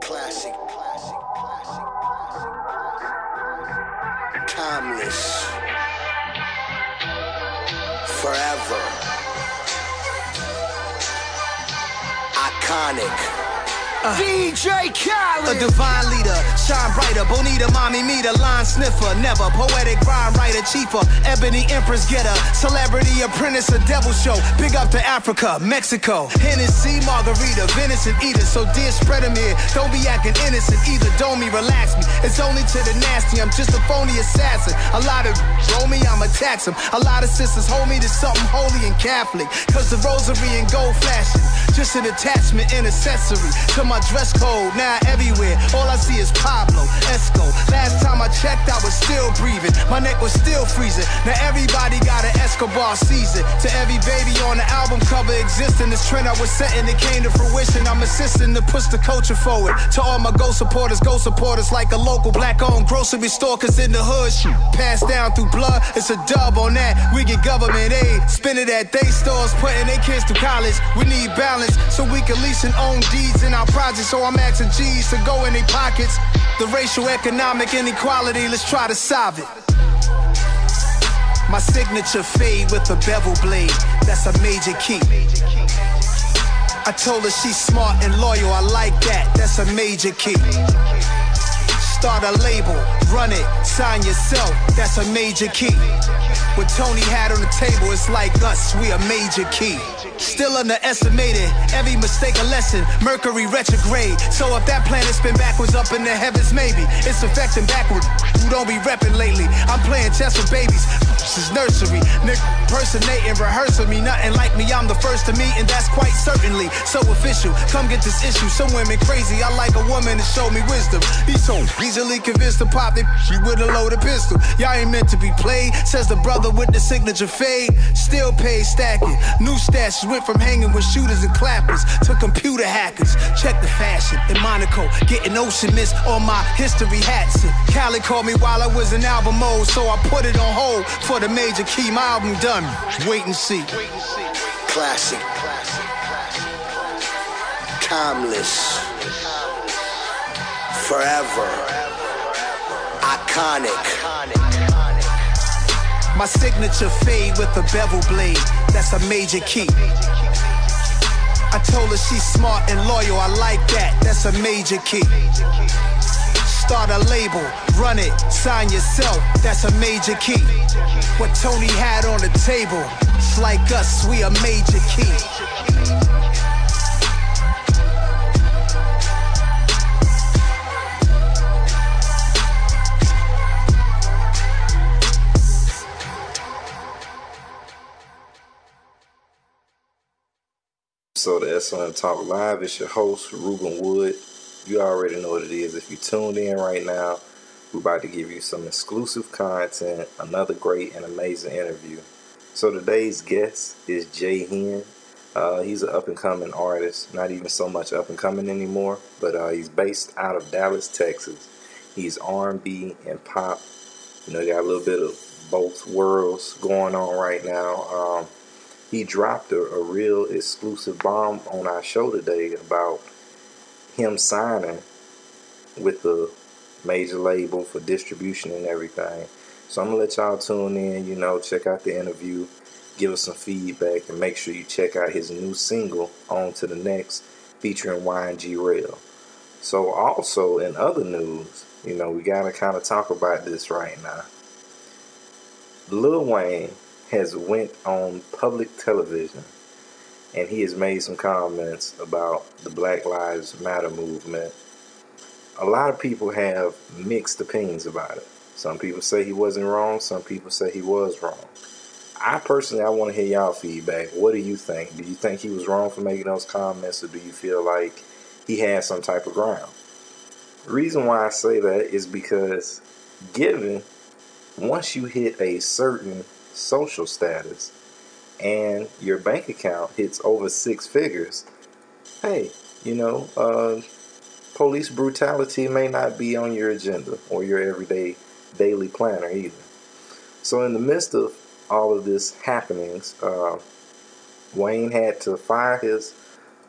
Classic, classic, classic, classic. Timeless. Forever. Iconic. DJ Khaled. A divine leader, shine brighter. Bonita, mommy, me, the line sniffer. Never poetic rhyme writer, chief Ebony Empress getter. Celebrity apprentice, a devil show. Big up to Africa, Mexico. Hennessy, margarita, venison eater. So dear, spread them here. Don't be acting innocent either. Don't me, relax me. It's only to the nasty. I'm just a phony assassin. A lot of roll me, I'ma tax them. A lot of sisters hold me to something holy and Catholic. Cause the rosary and gold flashing. Just an attachment and accessory to my dress code. Now everywhere, all I see is Pablo, Esco. Last time I checked, I was still breathing. My neck was still freezing. Now everybody got an Escobar season. To every baby on the album cover existing, this trend I was setting, it came to fruition. I'm assisting to push the culture forward. To all my go supporters, go supporters like a local black owned grocery store, cause in the hood, shit passed down through blood. It's a dub on that. We get government aid, spend it at day stores, putting their kids to college. We need balance so we can lease and own deeds in our projects. So I'm asking G's to go in their pockets. The racial economic inequality, let's try to solve it. My signature fade with a bevel blade, that's a major key. I told her she's smart and loyal, I like that, that's a major key. Start a label, run it, sign yourself, that's a major key. What Tony had on the table, it's like us, we a major key. Still underestimated, every mistake a lesson. Mercury retrograde. So if that planet spin backwards up in the heavens, maybe it's affecting backward. Who don't be repping lately? I'm playing chess with babies. This is nursery. Nick personating, rehearsing me. Nothing like me, I'm the first to meet, and that's quite certainly so official. Come get this issue. Some women crazy. I like a woman to show me wisdom. He's so easily convinced to pop it. She with a loaded pistol. Y'all ain't meant to be played, says the brother with the signature fade. Still paid stacking. New stashes went from hanging with shooters and clappers to computer hackers. Check the fashion in Monaco, getting ocean mist on my history hats. And Cali called me while I was in album mode, so I put it on hold for the major key. My album done. Wait and see. Classic. Timeless. Forever. Iconic. My signature fade with a bevel blade, that's a major key. I told her she's smart and loyal, I like that, that's a major key. Start a label, run it, sign yourself, that's a major key. What Tony had on the table, it's like us, we a major key. So the SOM Talk Live is your host, Ruben Wood. You already know what it is. If you tuned in right now, we're about to give you some exclusive content, another great and amazing interview. So today's guest is J-Hen. Uh, he's an up and coming artist, not even so much up and coming anymore, but uh, he's based out of Dallas, Texas. He's R&B and pop. You know, got a little bit of both worlds going on right now. Um, he dropped a, a real exclusive bomb on our show today about him signing with the major label for distribution and everything. So I'm gonna let y'all tune in, you know, check out the interview, give us some feedback, and make sure you check out his new single, On to the Next, featuring YG Rail. So also in other news, you know, we gotta kind of talk about this right now. Lil Wayne has went on public television and he has made some comments about the Black Lives Matter movement. A lot of people have mixed opinions about it. Some people say he wasn't wrong, some people say he was wrong. I personally I want to hear y'all feedback. What do you think? Do you think he was wrong for making those comments or do you feel like he had some type of ground? The reason why I say that is because given once you hit a certain social status and your bank account hits over six figures, hey, you know, uh, police brutality may not be on your agenda or your everyday daily planner either. So, in the midst of all of this happenings, uh, Wayne had to fire his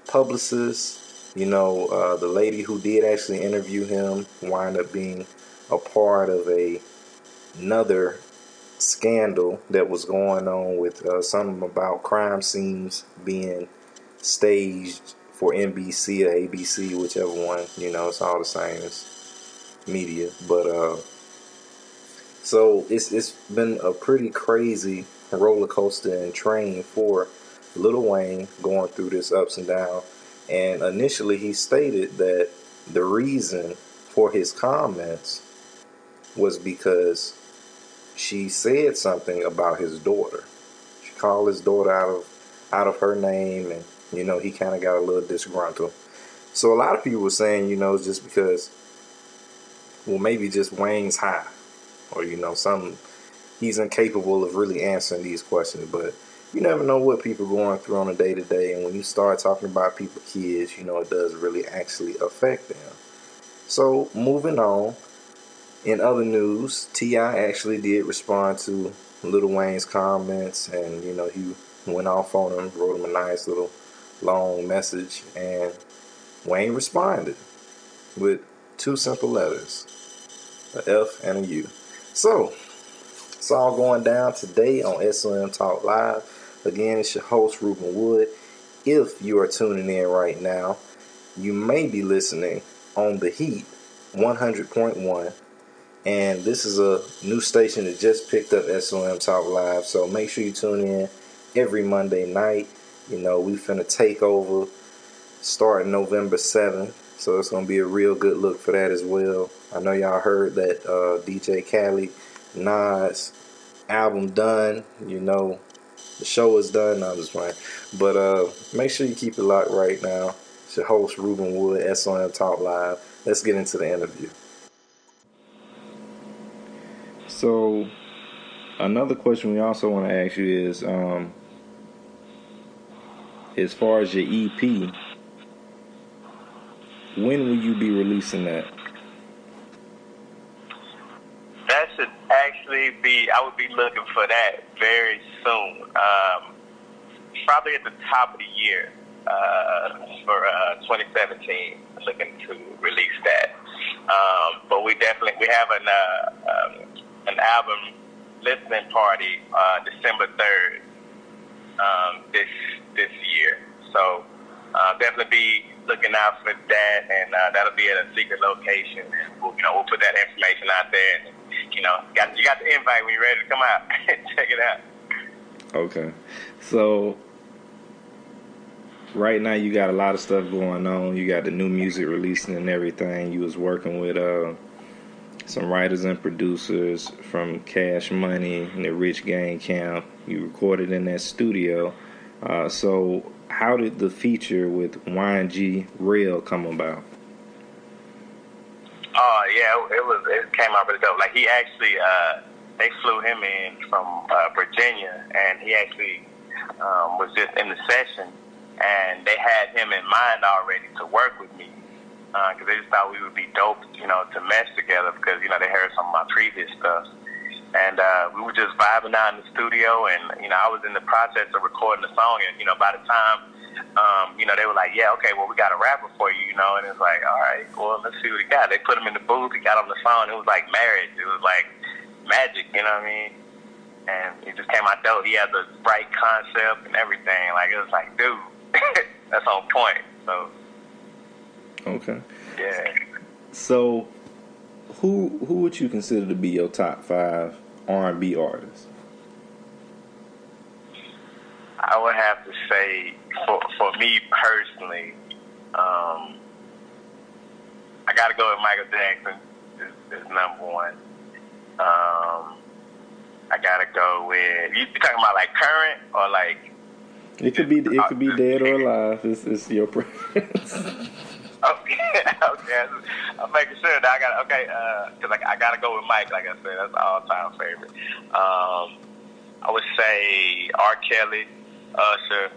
publicist, You know, uh, the lady who did actually interview him wound up being a part of a another scandal that was going on with uh, something about crime scenes being staged for NBC or ABC, whichever one. You know, it's all the same. It's media, but uh, so it's it's been a pretty crazy roller coaster and train for Lil Wayne going through this ups and downs. And initially, he stated that the reason for his comments was because she said something about his daughter. She called his daughter out of out of her name, and you know he kind of got a little disgruntled. So a lot of people were saying, you know, just because, well, maybe just Wayne's high, or you know, some he's incapable of really answering these questions. But you never know what people going through on a day to day, and when you start talking about people, kids, you know, it does really actually affect them. So moving on. In other news, T.I. actually did respond to Lil Wayne's comments, and you know he went off on him, wrote him a nice little long message, and Wayne responded with two simple letters, a F and a U. So it's all going down today on SOM Talk Live. Again, it's your host Ruben Wood. If you are tuning in right now, you may be listening on the Heat 100.1 and this is a new station that just picked up SOM Talk Live. So make sure you tune in every Monday night. You know, we finna take over starting November 7th. So it's gonna be a real good look for that as well. I know y'all heard that uh, DJ Khaled, Nas album done. You know, the show is done. No, I'm just playing. But uh, make sure you keep it locked right now. It's your host Ruben Wood, SOM Talk Live. Let's get into the interview. So, another question we also want to ask you is, um, as far as your EP, when will you be releasing that? That should actually be. I would be looking for that very soon. Um, probably at the top of the year uh, for uh, 2017. Looking to release that. Um, but we definitely we have an uh, um, an album listening party uh, December third um, this this year. So uh, definitely be looking out for that, and uh, that'll be at a secret location, we'll you know we'll put that information out there. And, you know, got you got the invite when you're ready to come out. Check it out. Okay, so right now you got a lot of stuff going on. You got the new music releasing and everything. You was working with uh some writers and producers from Cash Money and the Rich Gang Camp. You recorded in that studio. Uh, so, how did the feature with YG Real come about? Oh yeah, it was. It came out really dope. Like he actually, uh, they flew him in from uh, Virginia, and he actually um, was just in the session, and they had him in mind already to work with me because uh, they just thought we would be dope, you know, to mesh together because you know they heard some of my previous stuff, and uh, we were just vibing out in the studio, and you know I was in the process of recording the song, and you know by the time, um, you know they were like, yeah, okay, well we got a rapper for you, you know, and it's like, all right, well let's see what he got. They put him in the booth, he got on the phone, it was like marriage, it was like magic, you know what I mean? And it just came out dope. He had the right concept and everything. Like it was like, dude, that's on point. So Okay. Yeah. So, who who would you consider to be your top five R and B artists? I would have to say, for for me personally, um, I got to go with Michael Jackson. Is, is number one. Um, I gotta go with you. Be talking about like current or like? It could be it could be dead or alive. It's, it's your preference. Okay, okay. I'm making sure that I got okay, because uh, I, I got to go with Mike. Like I said, that's all time favorite. Um, I would say R. Kelly, Usher.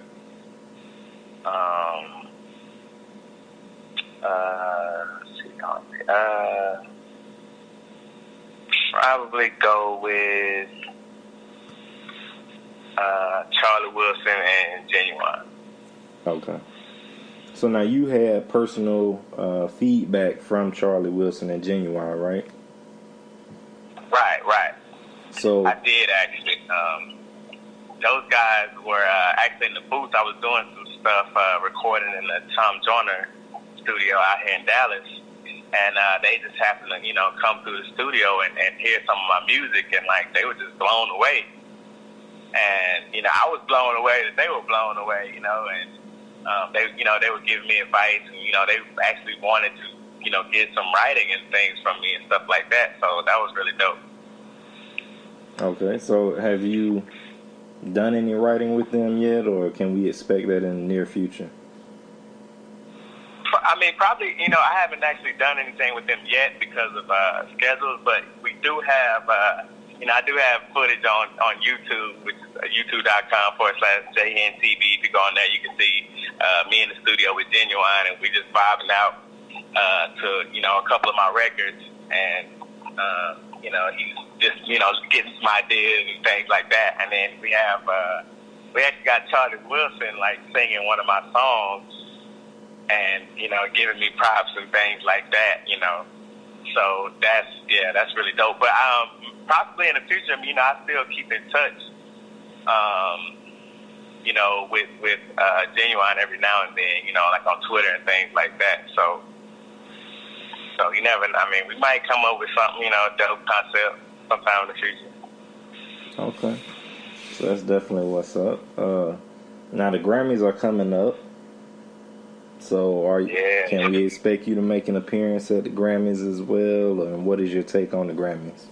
Um, uh, see, uh, probably go with uh, Charlie Wilson and Ginuwine. Okay. So now you had personal uh, feedback from Charlie Wilson and Ginuwine, right? Right, right. So I did actually. Um, those guys were uh, actually in the booth. I was doing some stuff, uh, recording in the Tom Joyner studio out here in Dallas, and uh, they just happened to, you know, come through the studio and, and hear some of my music, and like they were just blown away. And you know, I was blown away that they were blown away. You know, and um, they, you know, they were giving me advice, and you know, they actually wanted to, you know, get some writing and things from me and stuff like that. So that was really dope. Okay, so have you done any writing with them yet, or can we expect that in the near future? I mean, probably, you know, I haven't actually done anything with them yet because of uh, schedules, but we do have, uh, you know, I do have footage on, on YouTube, which is uh, youtube.com forward slash JNTV. If you go on there, you can see uh, me in the studio with Ginuwine, and we just vibing out uh, to, you know, a couple of my records. And, uh, you know, he's just, you know, getting some ideas and things like that. And then we have, uh, we actually got Charlie Wilson, like, singing one of my songs and you know giving me props and things like that you know so that's yeah that's really dope but um possibly in the future you know i still keep in touch um you know with with uh Ginuwine every now and then you know like on twitter and things like that so so you never i mean we might come up with something you know dope concept sometime in the future Okay, so that's definitely what's up. Uh, now the Grammys are coming up. So are Yeah. can we expect you to make an appearance at the Grammys as well? And what is your take on the Grammys?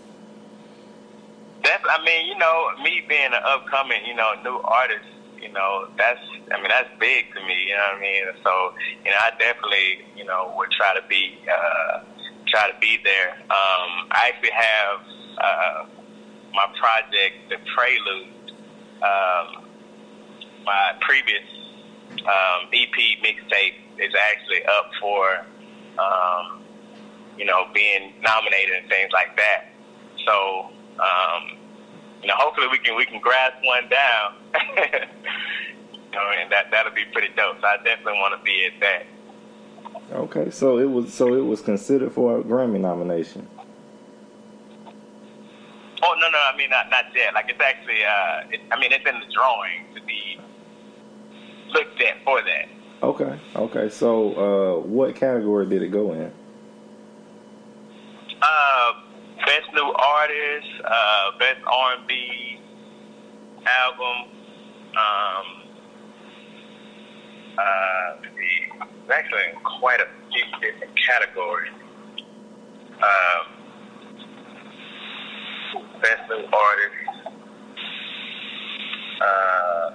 that's I mean, you know, me being an upcoming, you know, new artist, you know, that's I mean, that's big to me, you know what I mean? So, you know, I definitely, you know, would try to be uh try to be there. Um I actually have uh my project, The Prelude, um my previous um EP mixtape is actually up for um you know, being nominated and things like that. So, um, you know, hopefully we can we can grasp one down. you know, and that that'll be pretty dope. So I definitely want to be at that. Okay, so it was so it was considered for a Grammy nomination. Oh no, no, I mean not not yet. Like it's actually, uh, it, I mean it's in the drawing to be looked at for that. Okay, okay. So uh, what category did it go in? Uh, best new artist, uh, best R and B album. Um, uh, it's actually in quite a few different categories. Um, best new artist. Uh,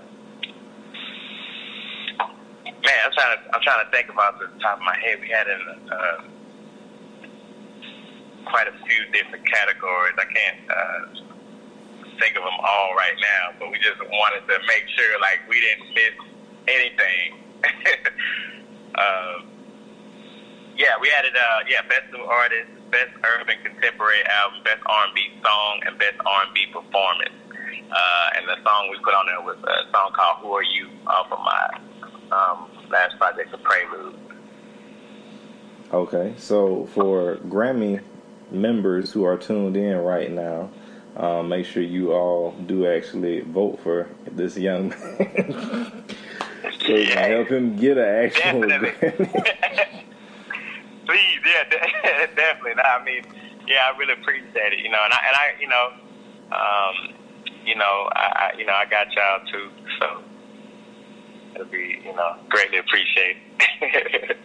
man, I'm trying to think about the top of my head. We had in uh, quite a few different categories. I can't uh, think of them all right now, but we just wanted to make sure like we didn't miss anything. um, yeah, we added uh, yeah best new artist, best urban contemporary album, best R&B song, and best R&B performance. Uh, and the song we put on there was a song called "Who Are You" off of my um, last project, The Prelude. Okay, so for Grammy members who are tuned in right now, um, make sure you all do actually vote for this young man. so you can help him get an actual. Please, yeah, definitely. No, I mean, yeah, I really appreciate it. You know, and I, and I, you know, um, you know, I, you know, I got y'all too, so it'll be, you know, greatly appreciated.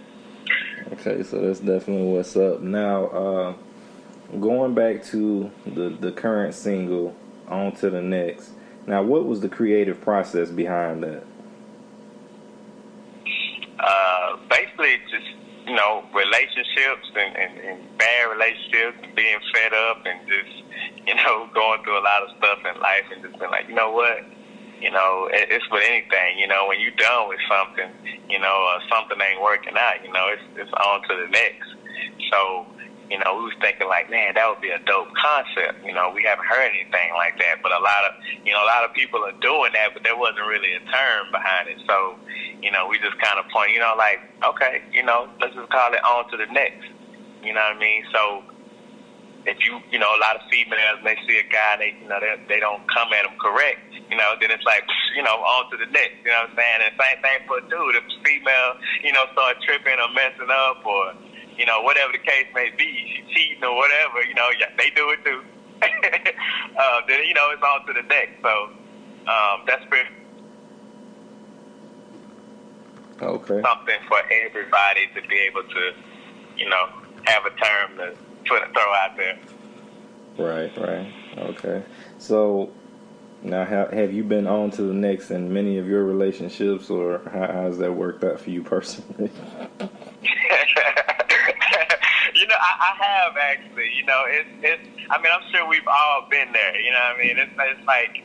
Okay, so that's definitely what's up. Now, uh, going back to the the current single, on to the next. Now, what was the creative process behind that? uh, basically just you know relationships and, and, and bad relationships and being fed up and just you know going through a lot of stuff in life and just being like you know what you know it, it's with anything you know when you're done with something you know uh, something ain't working out you know it's it's on to the next so you know, we was thinking like, man, that would be a dope concept. You know, we haven't heard anything like that, but a lot of, you know, a lot of people are doing that, but there wasn't really a term behind it. So, you know, we just kind of point, you know, like, okay, you know, let's just call it on to the next. You know what I mean? So if you, you know, a lot of females may see a guy they, you know, they, they don't come at him correct, you know, then it's like, you know, on to the next. You know what I'm saying? And same thing for a dude. If a female, you know, start tripping or messing up or, you know, whatever the case may be, she cheating or whatever, you know, yeah, they do it too. uh, then, you know, it's on to the next. So um, that's pretty Okay. something for everybody to be able to, you know, have a term to put throw out there. Right, right. Okay. So now, have, have you been on to the next in many of your relationships, or how, how has that worked out for you personally? you know, I, I have actually. You know, it's it's. I mean, I'm sure we've all been there. You know, what I mean, it's it's like.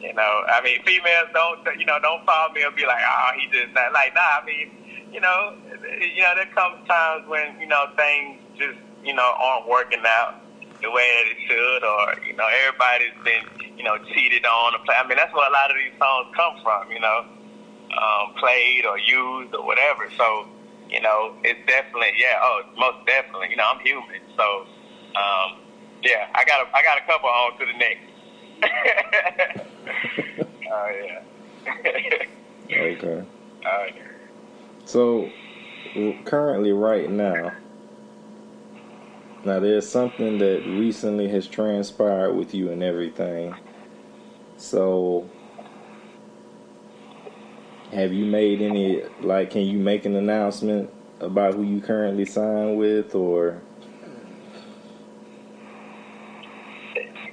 You know, I mean, females don't, you know, don't follow me and be like, oh, he just not like, nah. I mean, you know, you know, there comes times when you know things just, you know, aren't working out the way that it should, or you know, everybody's been, you know, cheated on. I mean, that's where a lot of these songs come from. You know, um, played or used or whatever. So, you know, it's definitely, yeah, oh, most definitely. You know, I'm human, so, um, yeah, I got a, I got a couple on to the next. oh yeah. okay. Oh yeah. So, currently, right now, now there's something that recently has transpired with you and everything. So, have you made any, like, can you make an announcement about who you currently sign with, or?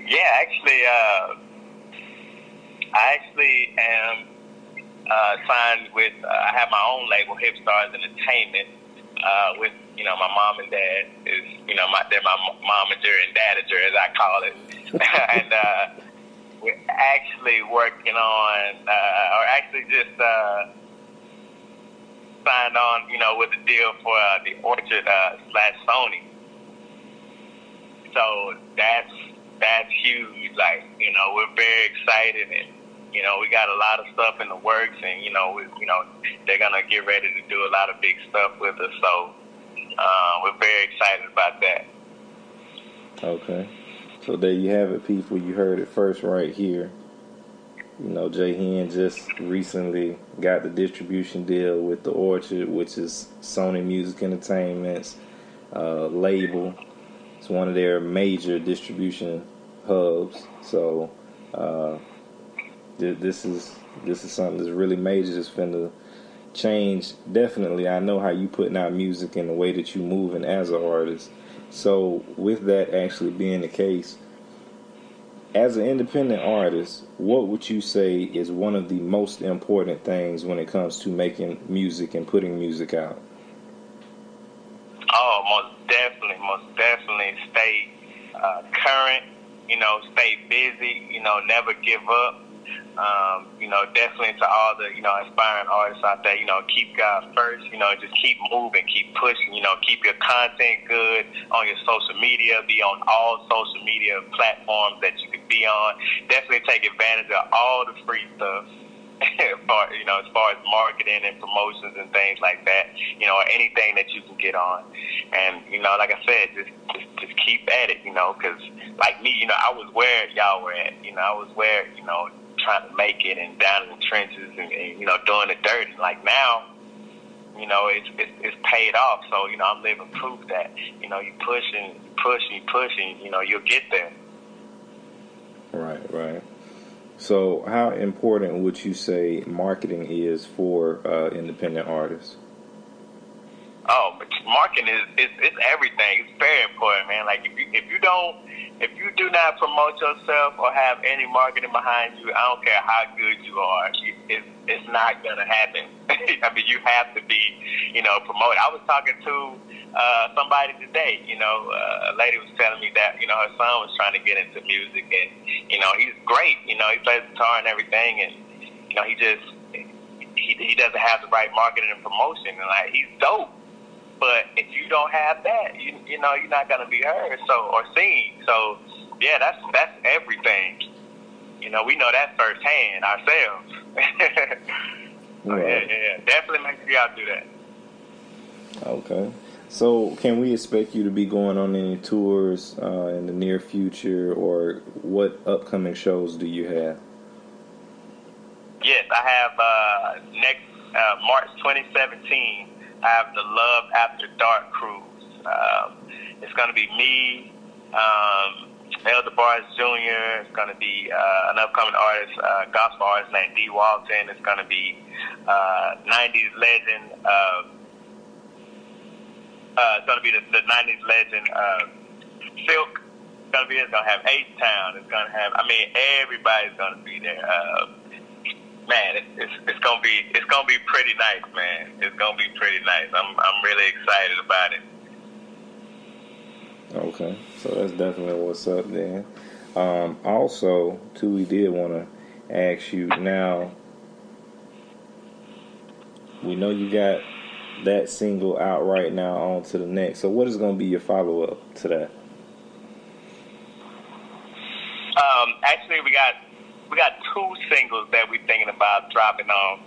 Yeah, actually, uh, I actually am uh, signed with. Uh, I have my own label, Hip Stars Entertainment, uh, with you know my mom and dad is you know my they're my momager and dadager as I call it, and uh, we're actually working on, uh, or actually just uh, signed on, you know, with a deal for uh, the Orchard uh, slash Sony. So that's that's huge. Like you know, we're very excited, and you know, we got a lot of stuff in the works, and you know, we, you know, they're gonna get ready to do a lot of big stuff with us. So uh, we're very excited about that. Okay. So there you have it, people. You heard it first right here. You know, J-Hen just recently got the distribution deal with the Orchard, which is Sony Music Entertainment's uh, label. It's one of their major distribution hubs. So uh, th- this is this is something that's really major. That's finna change. Definitely, I know how you putting out music and the way that you moving as an artist. So with that actually being the case, as an independent artist, what would you say is one of the most important things when it comes to making music and putting music out? Oh, most definitely, most definitely stay uh, current. You know, stay busy. You know, never give up. Um, you know, definitely to all the you know aspiring artists out there. You know, keep God first. You know, just keep moving, keep pushing. You know, keep your content good on your social media. Be on all social media platforms that you can be on. Definitely take advantage of all the free stuff. far, you know, as far as marketing and promotions and things like that, you know, or anything that you can get on. And, you know, like I said, just, just, just keep at it, you know, because like me, you know, I was where y'all were at, you know, I was where, you know, trying to make it and down in the trenches and, and you know, doing the dirt. And like now, you know, it's, it's, it's paid off. So, you know, I'm living proof that, you know, you pushing, pushing, pushing, you know, you'll get there. Right, right. So, how important would you say marketing is for uh, independent artists? Oh, but marketing is, is it's everything. It's very important, man. Like if you if you don't if you do not promote yourself or have any marketing behind you, I don't care how good you are, it's it's not gonna happen. I mean, you have to be, you know, promoted. I was talking to uh, somebody today. You know, uh, a lady was telling me that you know her son was trying to get into music, and you know he's great. You know, he plays guitar and everything, and you know he just he he doesn't have the right marketing and promotion, and like he's dope. But if you don't have that, you you know you're not gonna be heard so or seen. So yeah, that's that's everything. You know, we know that firsthand ourselves. Oh, yeah, yeah, yeah. Definitely make sure y'all do that. Okay. So, can we expect you to be going on any tours uh, in the near future, or what upcoming shows do you have? Yes, I have uh, next uh, March 2017. I have the Love After Dark cruise. Um, it's going to be me, um, Elder Barnes Jr. It's going to be uh, an upcoming artist, uh, gospel artist named D. Walton. It's going to be uh, 90s legend. Uh, uh, it's going to be the, the 90s legend uh, Silk. It's going to be. It's going to have H Town. It's going to have. I mean, everybody's going to be there. Uh, man, it's, it's it's gonna be it's gonna be pretty nice, man. It's gonna be pretty nice. I'm I'm really excited about it. Okay, so that's definitely what's up then. Um, also, too, we did want to ask you now. We know you got that single out right now on to the next. So, what is going to be your follow up to that? Um, actually, we got we got two singles that we're thinking about dropping on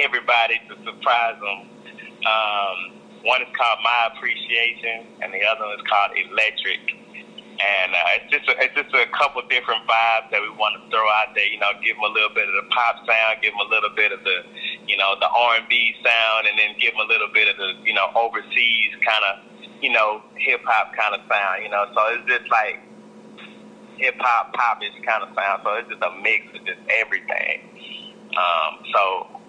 everybody to surprise them. Um, one is called My Appreciation, and the other one is called Electric. And uh, it's just a, it's just a couple different vibes that we want to throw out there. You know, give them a little bit of the pop sound, give them a little bit of the, you know, the R and B sound, and then give them a little bit of the, you know, overseas kind of, you know, hip hop kind of sound. You know, so it's just like hip hop, popish kind of sound. So it's just a mix of just everything. Um, so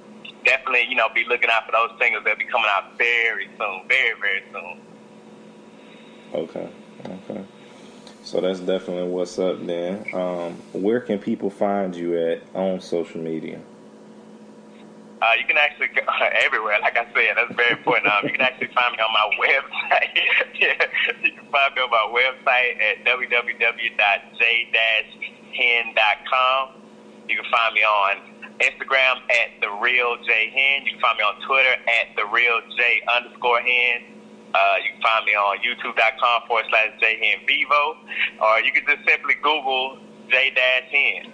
definitely, you know, be looking out for those singles. They'll be coming out very soon, very, very soon. Okay, okay. So that's definitely what's up then. Um, where can people find you at on social media? Uh, you can actually go everywhere. Like I said, that's very important. Um, you can actually find me on my website. yeah, you can find me on my website at www.j-hen.com. You can find me on Instagram at the real J Hen. You can find me on Twitter at the real J underscore Hen. Uh, you can find me on youtube.com forward slash J Vivo, or you can just simply Google J dash Hen.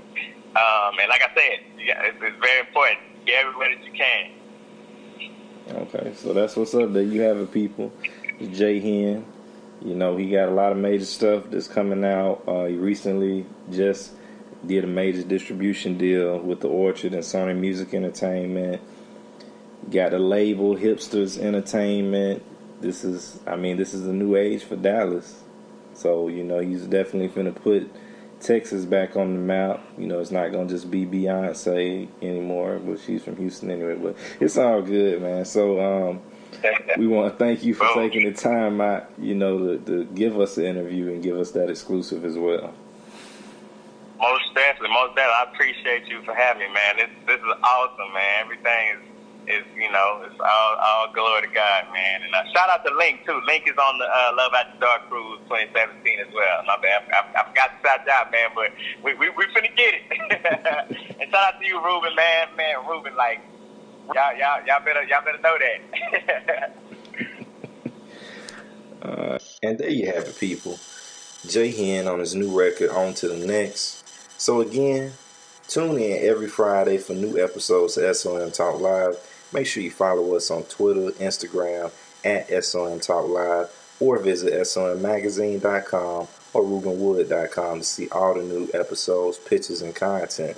Um, and like I said, yeah, it's, it's very important. That you can. Okay, so that's what's up there. You have it, people. It's J-Hen. You know, he got a lot of major stuff that's coming out. Uh, he recently just did a major distribution deal with the Orchard and Sony Music Entertainment. Got a label, Hipsters Entertainment. This is, I mean, this is a new age for Dallas. So, you know, he's definitely going to put Texas back on the map. You know, it's not going to just be Beyonce anymore, but she's from Houston anyway. But it's all good, man. So, um, we want to thank you for taking the time out, you know, to, to give us the interview and give us that exclusive as well. Most definitely, most definitely. I appreciate you for having me, man. This this is awesome, man. Everything is is you know it's all all glory to God, man. And uh, shout out to Link too. Link is on the uh, Love After Dark Cruise 2017 as well. My bad, I, I, I forgot to shout out, man, but we we we finna get it. and shout out to you, Ruben, man, man, Ruben, like y'all y'all y'all better y'all better know that. uh, and there you have it, people. J-Hen on his new record, On to the Next. So again, tune in every Friday for new episodes of SOM Talk Live. Make sure you follow us on Twitter, Instagram at SOM Talk Live, or visit SOMMagazine.com or RubenWood.com to see all the new episodes, pictures, and content.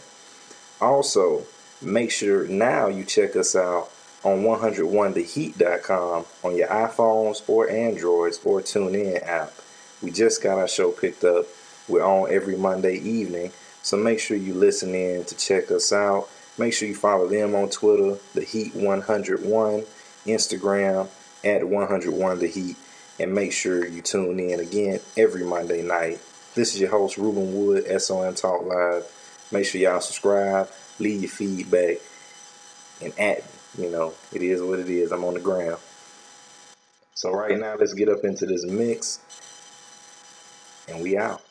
Also, make sure now you check us out on 101theheat.com on your iPhones or Androids or TuneIn app. We just got our show picked up. We're on every Monday evening so make sure you listen in to check us out. Make sure you follow them on Twitter, The Heat 101, Instagram at 101 The Heat, and make sure you tune in again every Monday night. This is your host Ruben Wood, SOM Talk Live. Make sure y'all subscribe, leave your feedback, and at. You know, it is what it is. I'm on the ground. So right now, let's get up into this mix, and we out.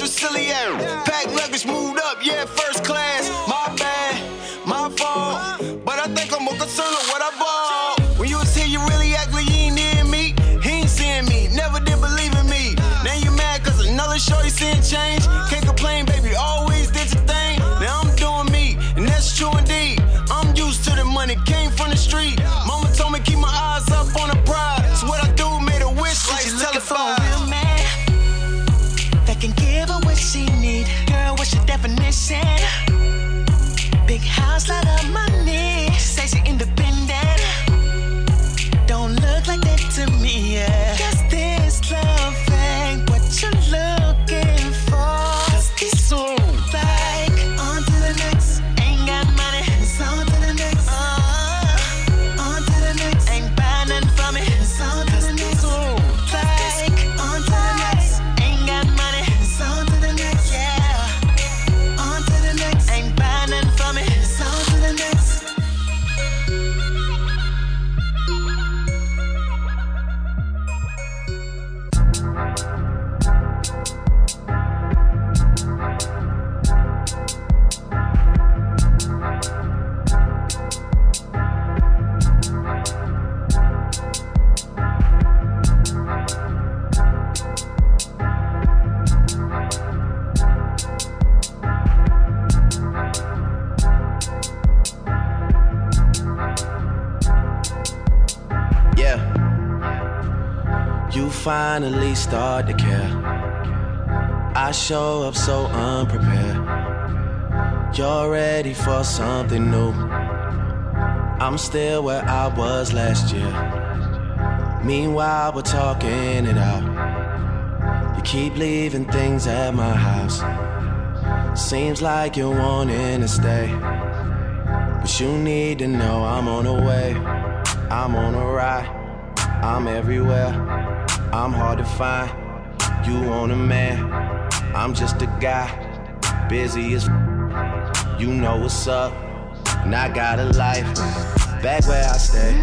Traciliary. Pack luggage moved up, yeah, first class. My bad, my fault. But I think I'm more concerned with what I bought. When you was here, you really ugly, like you ain't near me. He ain't seeing me, never did believe in me. Now you mad cause another shorty seeing change. Finally start to care. I show up so unprepared. You're ready for something new. I'm still where I was last year. Meanwhile, we're talking it out. You keep leaving things at my house. Seems like you're wanting to stay. But you need to know I'm on the way. I'm on a ride. I'm everywhere. I'm hard to find. You want a man, I'm just a guy. Busy as f- you know what's up. And I got a life back where I stay.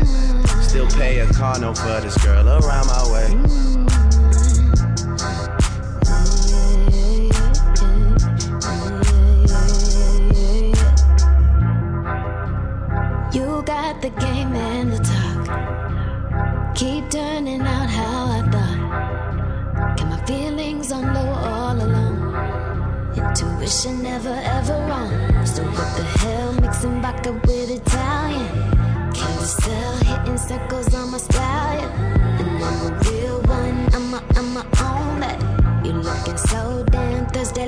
Still pay a car note for this girl around my way. You got the game and the talk. Keep turning out how I Intuition never ever wrong. So what the hell mixing vodka with Italian? Carousel hitting circles on my stallion. And I'm a real one, I'm a, I'm a own that. You're looking so damn thirsty,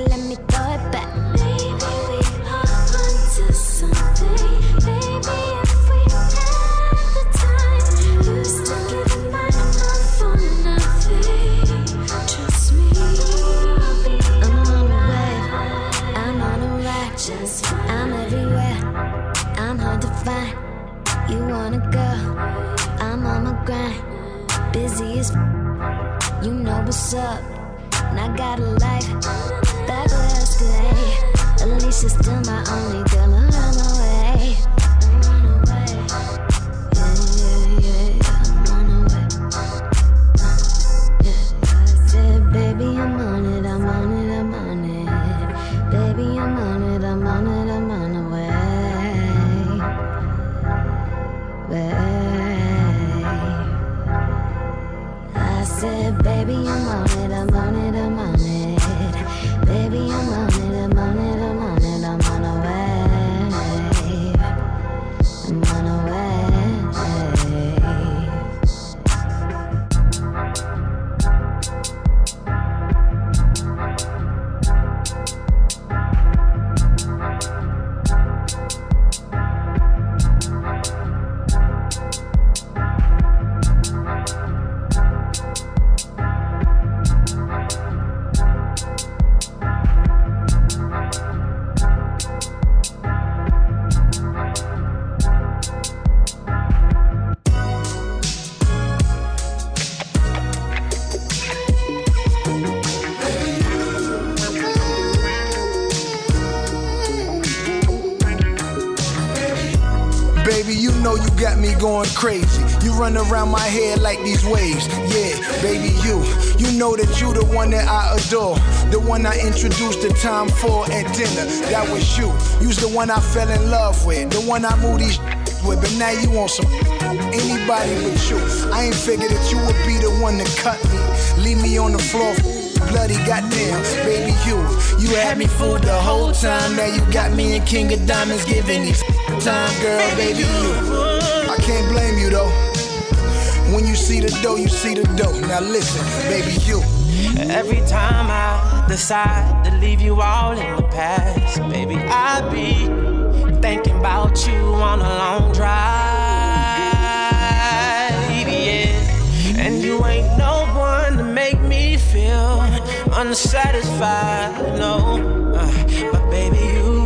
wanna go. I'm on my grind, busy as you know what's up. And I got a life back I stay. Alicia's still my only girl these waves. Yeah, baby, you. You know that you the one that I adore. The one I introduced the time for at dinner. That was you. You's the one I fell in love with. The one I moved these with. But now you want some anybody but you. I ain't figured that you would be the one to cut me. Leave me on the floor bloody goddamn, baby, you. You had me fooled the whole time. Now you got me in King of Diamonds giving me time, girl, baby, you. I can't blame you though. When you see the dough, you see the dough. Now listen, baby, you. Every time I decide to leave you all in the past, baby, I be thinking about you on a long drive, yeah. And you ain't no one to make me feel unsatisfied, no. Uh, but baby, you,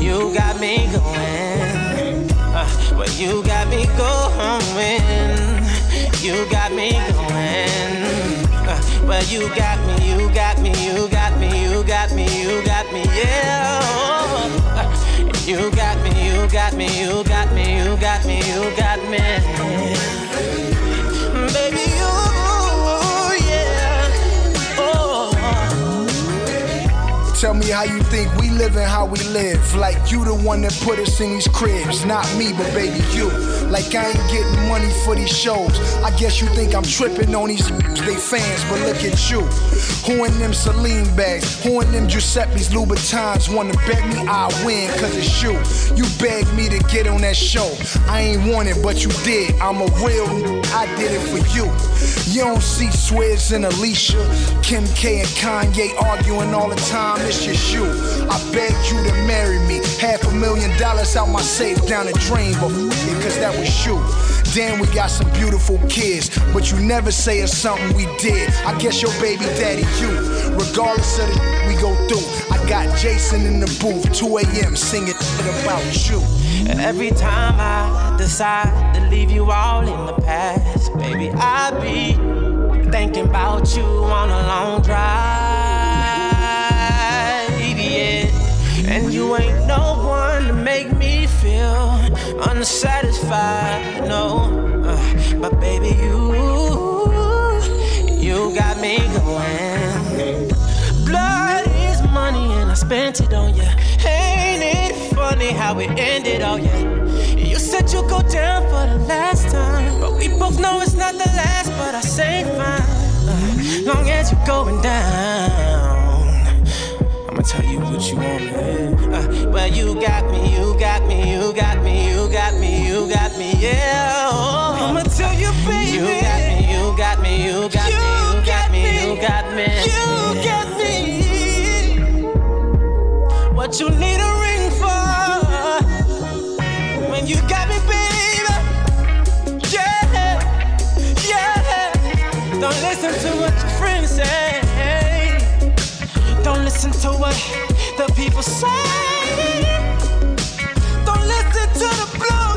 you got me going. Uh, but you got. You got me going. Uh, but you got me, you got me, you got me, you got me, you got me, yeah. Uh, you got me, you got me, you got me, you got me, you got me. Baby, Tell me how you think we live and how we live. Like you the one that put us in these cribs. Not me, but baby you. Like I ain't getting money for these shows. I guess you think I'm tripping on these they fans, but look at you. Who in them Celine bags? Who in them Giuseppe's Louboutins wanna bet me I win cause it's you. You begged me to get on that show. I ain't want it, but you did. I'm a real I did it for you. You don't see Swizz and Alicia, Kim K and Kanye arguing all the time. It's just you. I begged you to marry me. Half a million dollars out my safe down the drain, but f- it, cause that was you. Damn, we got some beautiful kids, but you never say it's something we did. I guess your baby daddy, you. Regardless of the we go through, I got Jason in the booth, 2 a.m. singing about you. And every time I decide to leave you all in the past, baby, I be thinking about you on a long drive, And you ain't no one to make me feel unsatisfied, no. Uh, but baby, you, you got me going. Blood is money and I spent it on you. Ain't it funny how it ended, oh yeah. You said you'd go down for the last time. But we both know it's not the last, but I say fine. Uh, long as you're going down. I'ma tell you what you want hear. Uh, well, you got me, you got me, you got me, you got me, you got me, yeah. Oh. I'ma tell you, baby. You got me, you got me, you got me, you got me, you got me. You got me. What you need a ring for? When you got me, baby. Yeah, yeah. Don't listen to what your friends say. Don't listen to what the people say. Don't listen to the blogs,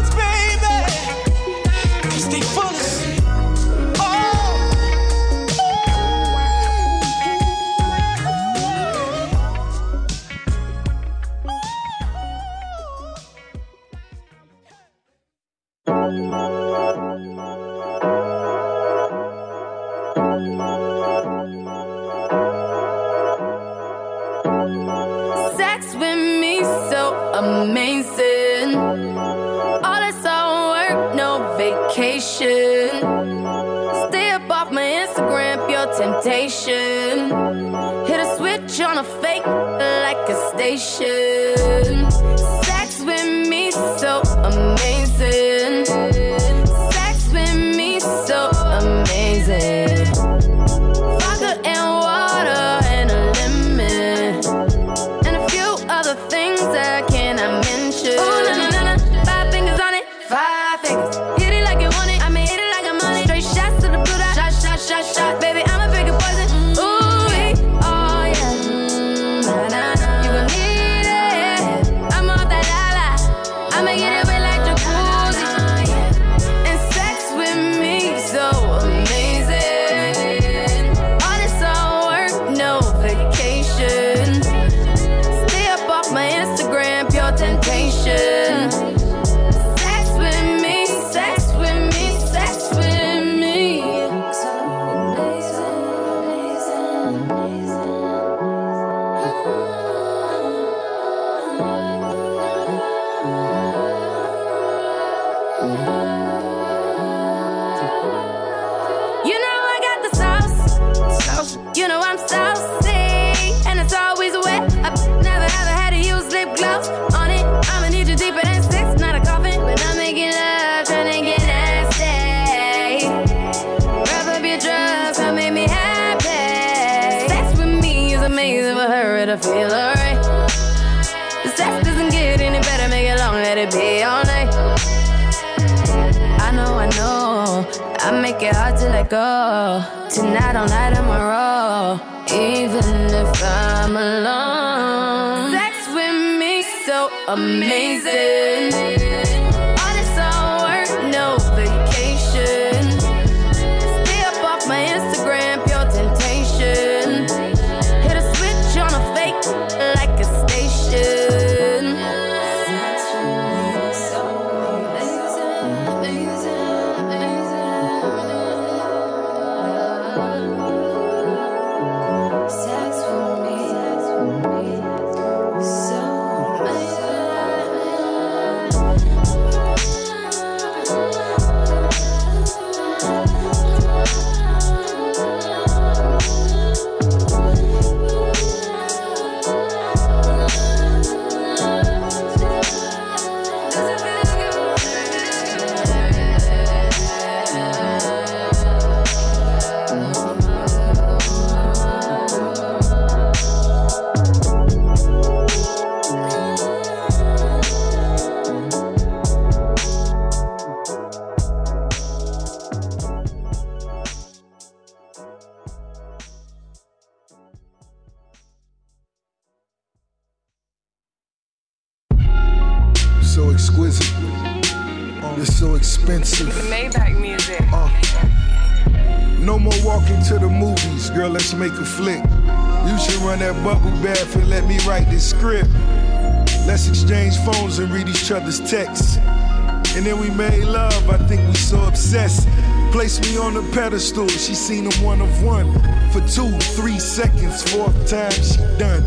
on a pedestal, she seen him one of one. For two, three seconds, fourth time she done.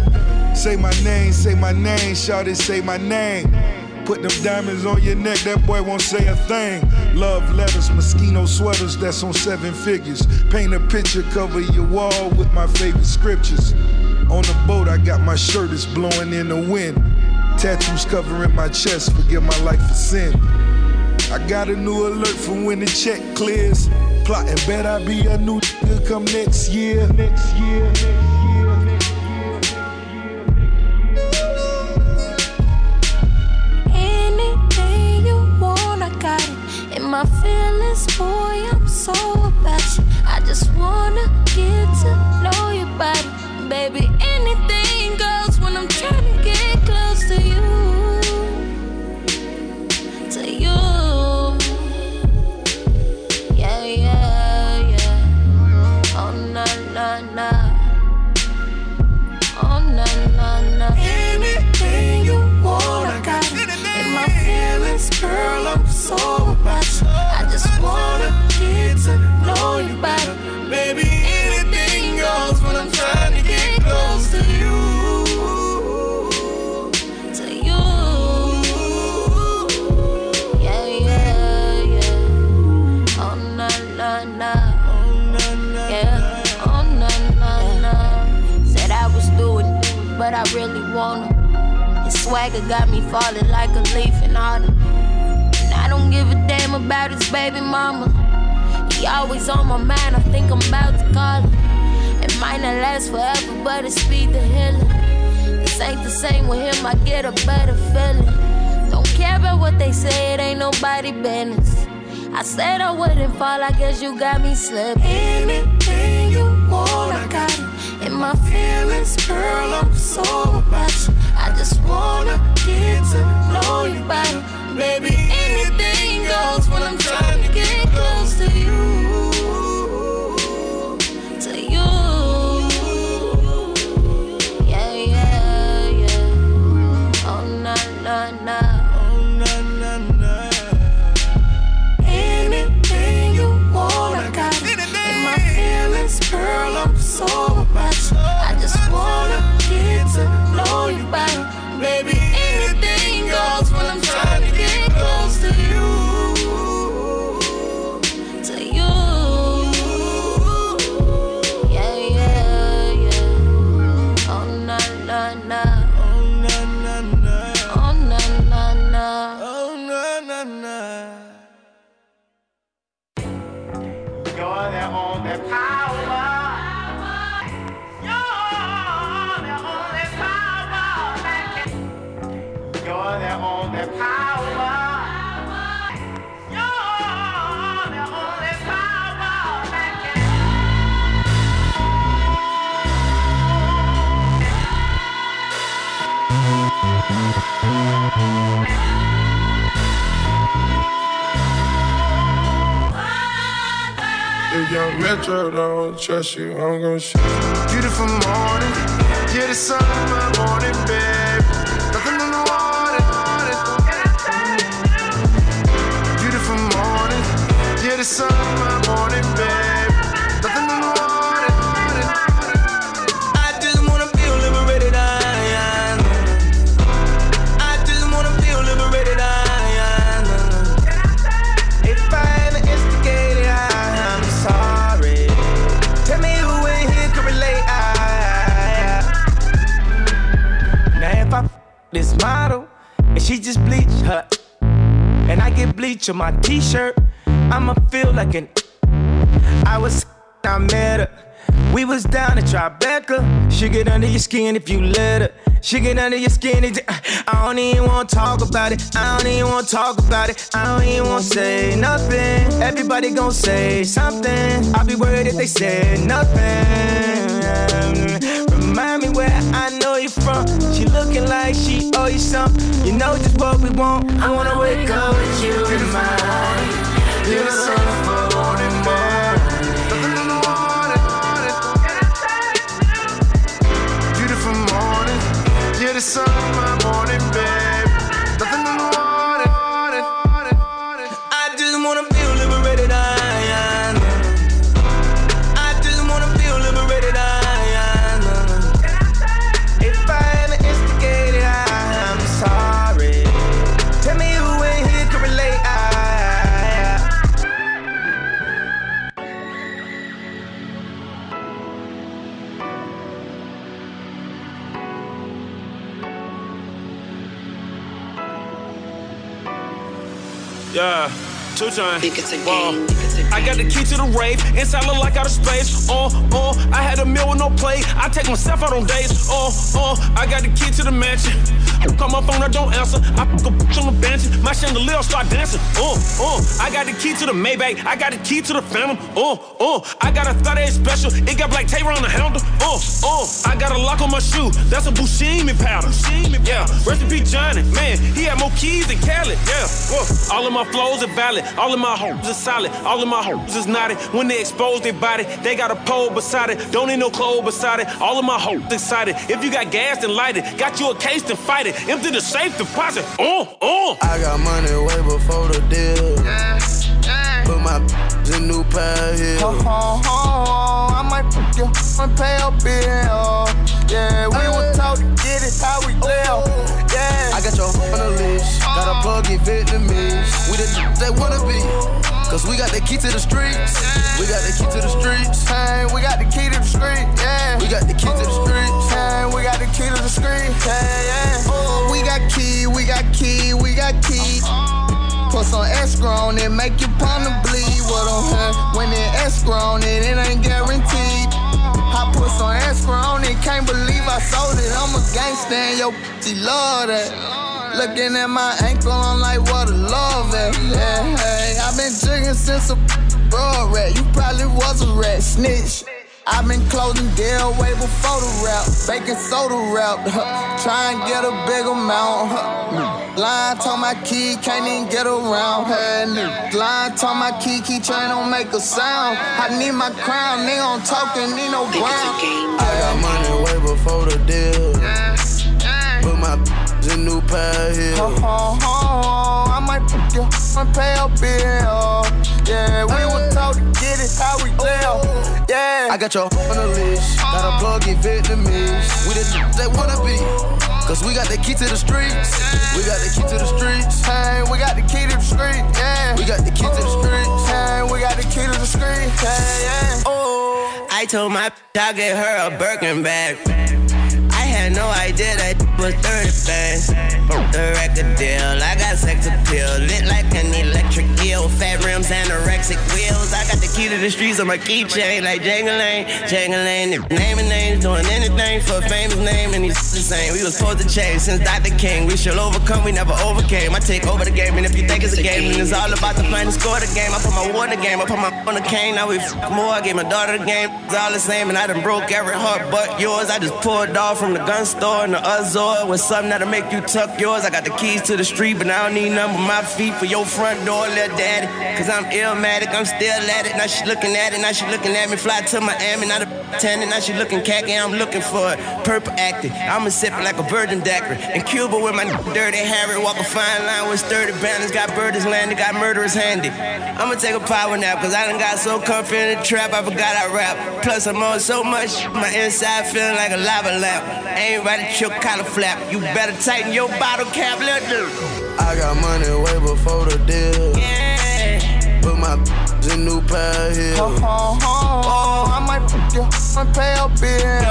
Say my name, say my name, shout it, say my name. Put them diamonds on your neck, that boy won't say a thing. Love letters, mosquito sweaters, that's on seven figures. Paint a picture, cover your wall with my favorite scriptures. On the boat, I got my shirt, it's blowing in the wind. Tattoos covering my chest, forgive my life for sin. I got a new alert for when the check clears. Plotting, bet I be a new nigga come next year. Next year. Next year. my feelings, boy, I'm so about you. I just wanna get to know your body, swagger got me falling like a leaf in autumn I don't give a damn about his baby mama. He always on my mind, I think I'm about to call her. It might not last forever, but it's speed the healing. This ain't the same with him, I get a better feeling. Don't care about what they say, it ain't nobody business. I said I wouldn't fall, I guess you got me slipping. Anything you want, I got it. In my feelings, girl, I'm so about you. Just wanna get to know you better. Baby, anything goes when I'm trying to get close to you. Trust you, I'm gonna shoot. Beautiful morning, you're the sun of my morning, babe. Nothing in the water. Beautiful morning, you're the sun and I get bleach on my t-shirt, I'ma feel like an. I was I met her. We was down at Tribeca. She get under your skin if you let her. She get under your skin. I don't even wanna talk about it. I don't even wanna talk about it. I don't even wanna say nothing. Everybody gon' say something. I'll be worried if they say nothing. Where I know you from. She looking like she owe you something. You know just what we want. I wanna wake up with you in mind. The sun of the morning. Beautiful morning, you're the sun morning, Yeah, two time. I got the key to the rave. Inside look like out of space. Uh, uh, I had a meal with no plate. I take myself out on dates. Uh, uh, I got the key to the mansion. Call my phone, I don't answer. I put a bitch on the bench. My chandelier start dancing. Uh, uh, I got the key to the Maybach. I got the key to the Phantom. Uh, uh, I got a 38 special. It got black tape on the handle. Uh, uh, I got a lock on my shoe. That's a Bushimi powder. Bushimi yeah, recipe Johnny. Man, he had more keys than Khaled. Yeah, all of my flows are valid. All of my hoes are solid. All of my hoes is naughty. When they expose their body, they got a pole beside it. Don't need no clothes beside it. All of my hoes excited. If you got gas, then light it. Got you a case, then fight it. Empty the safe deposit. Oh, oh. I got money way before the deal. Put my in new pair here. Oh, oh, oh, I might fuck you and pay a bill. Yeah, we were taught to get it how we oh. live. Yeah, I got your on the leash. Got a plug in Vietnamese. We the they wanna be. Cause we got the key to the streets. We got the key to the streets. hey, we got the key to the street. Yeah, We got the key to the streets. Hey, we got the key to the street. Yeah, yeah. Oh, we got key, we got key, we got key. Put some escrow on it, make your partner bleed. What on her? When it escrow on it, it ain't guaranteed. I put some escrow on it, can't believe I sold it. I'm a gangster and yo, she love that. Looking at my ankle, I'm like, what a love at. Yeah, hey, I've been jigging since a broad rat. You probably was a rat snitch. I've been closing deal way before the rap. Baking soda rap. Huh. Try and get a big amount. Huh. Line told my key, can't even get around. Hey, nigga. Line told my key, key chain don't make a sound. I need my crown, nigga on talking, need no ground. I got money way before the deal. Put my in new pair here. Uh-huh. I might fuck you pay a bill. Yeah, we were taught to get it how we live. Yeah. I got your on the leash. Got a plug in Vietnamese. We the they wanna be. Cause we got the key to the streets. We got the key to the streets. Hey, we got the key to the street, yeah. We got the key to the streets. Hey, we got the key to the street, yeah, yeah. Oh, I told my I get her a Birkin bag. No idea that was 30 bands. The record deal, I got sex appeal. Lit like an electric eel. Fat rims, anorexic wheels. I got the key to the streets on my keychain, like Jangling, Jangling. Naming names, doing anything. for a famous name, and he's the same. We was supposed to change since Dr. King. We shall overcome, we never overcame. I take over the game, and if you think it's a game, then it's all about the plan to score the game. I put my water game, I put my on the cane. Now we f more. I gave my daughter the game. It's all the same, and I done broke every heart but yours. I just pulled off from the gun store in the Azor with something that'll make you tuck yours. I got the keys to the street, but I don't need none but my feet for your front door, little daddy. Cause I'm illmatic, I'm still at it. Now she looking at it, now she looking at me. Fly to Miami, now the tenant, now she looking khaki. I'm looking for it. Purple acting, I'ma sip like a virgin daiquiri. In Cuba with my dirty Harry, walk a fine line with sturdy balance. Got birdies landed, got murderers handy. I'ma take a power nap, cause I done got so comfy in the trap, I forgot I rap. Plus, I'm on so much, my inside feeling like a lava lamp. Ain't ready to your collar flap. You better tighten your bottle cap, little dude. I got money way before the deal. Yeah. Put my in new pair of heels. Oh, oh, oh, oh, I might f- you and pay a bill.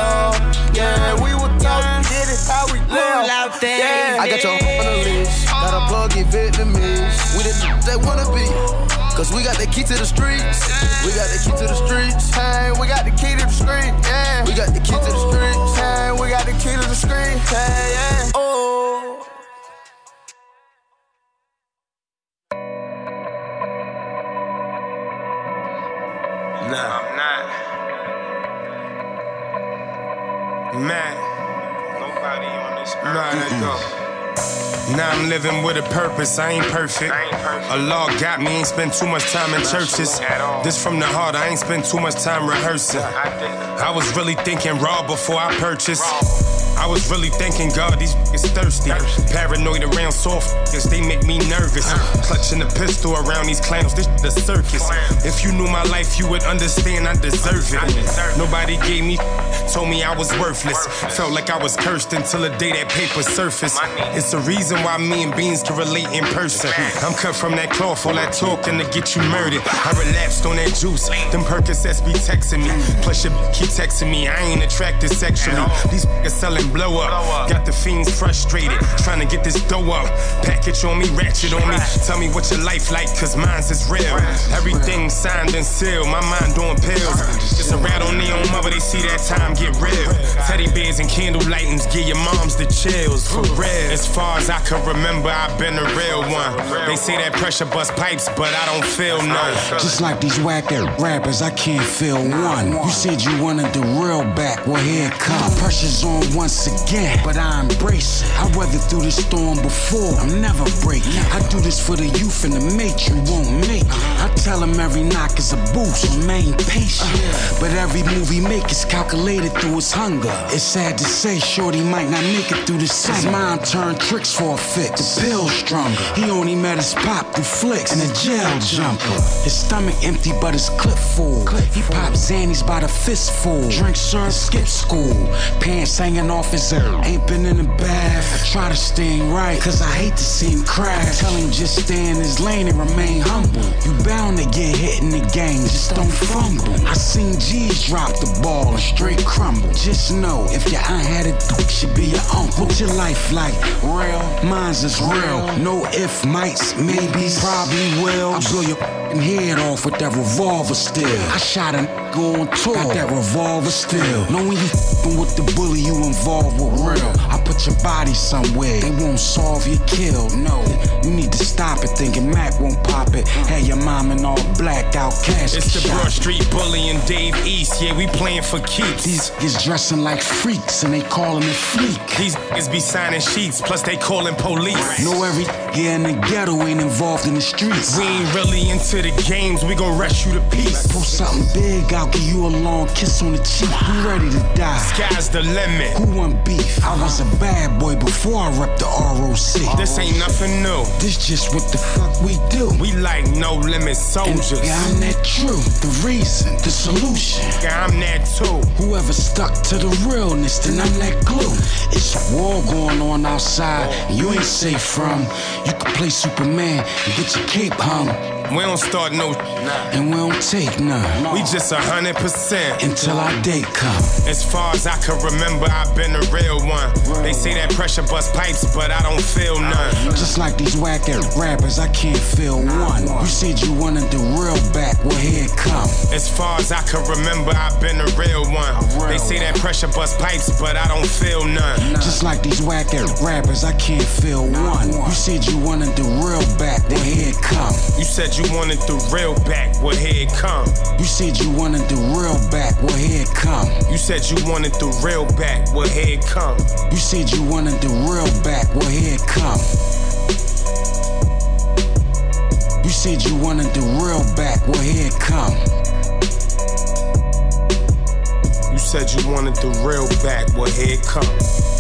Yeah, we were talking, get it how we live. out there. Yeah. I got your on the list. Got a plug in Vietnamese. We the that wanna be. Cause we got the key to the streets. We got the key to the streets. Hey, we got the key to the street, yeah. We got the key to the streets. Hey, we got the key to the street, hey, yeah. Oh. Now I'm living with a purpose, I ain't perfect. A law got me, ain't spend too much time in churches. This from the heart, I ain't spend too much time rehearsing. I was really thinking raw before I purchased. I was really thinking, God, these is thirsty. Paranoid around soft niggas, they make me nervous. Clutching a pistol around these clowns, this the circus. If you knew my life, you would understand I deserve it. Nobody gave me, told me I was worthless. Felt like I was cursed until the day that paper surfaced. It's the reason why me and Beans can relate in person. I'm cut from that cloth, all that talking to get you murdered. I relapsed on that juice, them Percocets be texting me. Plus, you keep texting me, I ain't attracted sexually. These niggas selling blow up. Got the fiends frustrated, trying to get this dough up. Package on me, ratchet on me. Tell me what your life like, cause mine's is real. Everything signed and sealed, my mind doing pills. Just a rat on their own mother, they see that time get real. Teddy bears and candle lightings, give your moms the chills, for real. As far as I can remember, I've been a real one. They say that pressure bust pipes, but I don't feel none. Just like these whack rappers, I can't feel one. You said you wanted the real back, well here it come. Pressure's on once again, but I embrace it. I weathered through the storm before, I'm never breaking. I do this for the youth and the mate you won't make. I tell them every knock is a boost, remain patient. But every move he make is calculated through his hunger. It's sad to say, Shorty might not make it through the summer. His mind turned tricks for a fix. The pill stronger. He only met his pop through flicks and a jail jumper. His stomach empty, but his clip full. He pop Xannies by the fistful. Drink serve, skip school. Pants hanging off ear. Ain't been in the bath. I try to stay right, cause I hate to see him crash. Tell him just stay in his lane and remain humble. You bound to get hit in the game, just don't fumble. I seen G's drop the ball and straight crumble. Just know if your aunt had a duke, should be your uncle. What's your life like? Real, mine's is real. No if, mights, maybes, probably will. I blow your head off with that revolver still. I shot a nigga on tour, got that revolver still. Know when you with the bully, you involved with real. I put your body somewhere, they won't solve your kill. No, you need to stop it, thinking Mac won't pop it. Had your mom in all black out cash. It's the Broad Street Bully and Dave East, yeah, we playing for keeps. These niggas dressing like freaks and they calling it freak. These niggas be signing sheets, plus they calling police. Know every nigga in the ghetto ain't involved in the streets. We ain't really into the games, we gon' rush you to peace. Pull something big, I'll give you a long kiss on the cheek. Who ready to die? Sky's the limit. Who beef? I was a bad boy before I repped the ROC. This ain't nothing new. This just what the fuck we do. We like no limit soldiers. And yeah, I'm that true. The reason, the solution. Yeah, I'm that too. Whoever stuck to the realness, then I'm that glue. It's a war going on outside, and you ain't safe from. You can play Superman and get your cape hung. We don't start no and we don't take none. We just a hundred percent until our date come. As far as I can remember, I've been a real one. They say that pressure bust pipes, but I don't feel none. Just like these whack ass rappers, I can't feel one. You said you wanted the real back, well here it come. As far as I can remember, I've been a real one. They say that pressure bust pipes, but I don't feel none. Just like these whack ass rappers, I can't feel one. You said you wanted the real back, well here it come. You said you wanted the real back, well here it come. You said you wanted the real back, well here it come. You said you wanted the real back, well here it come. You said you wanted the real back, well here it come. You said you wanted the real back, well here it come. You said you wanted the real back, well here it come.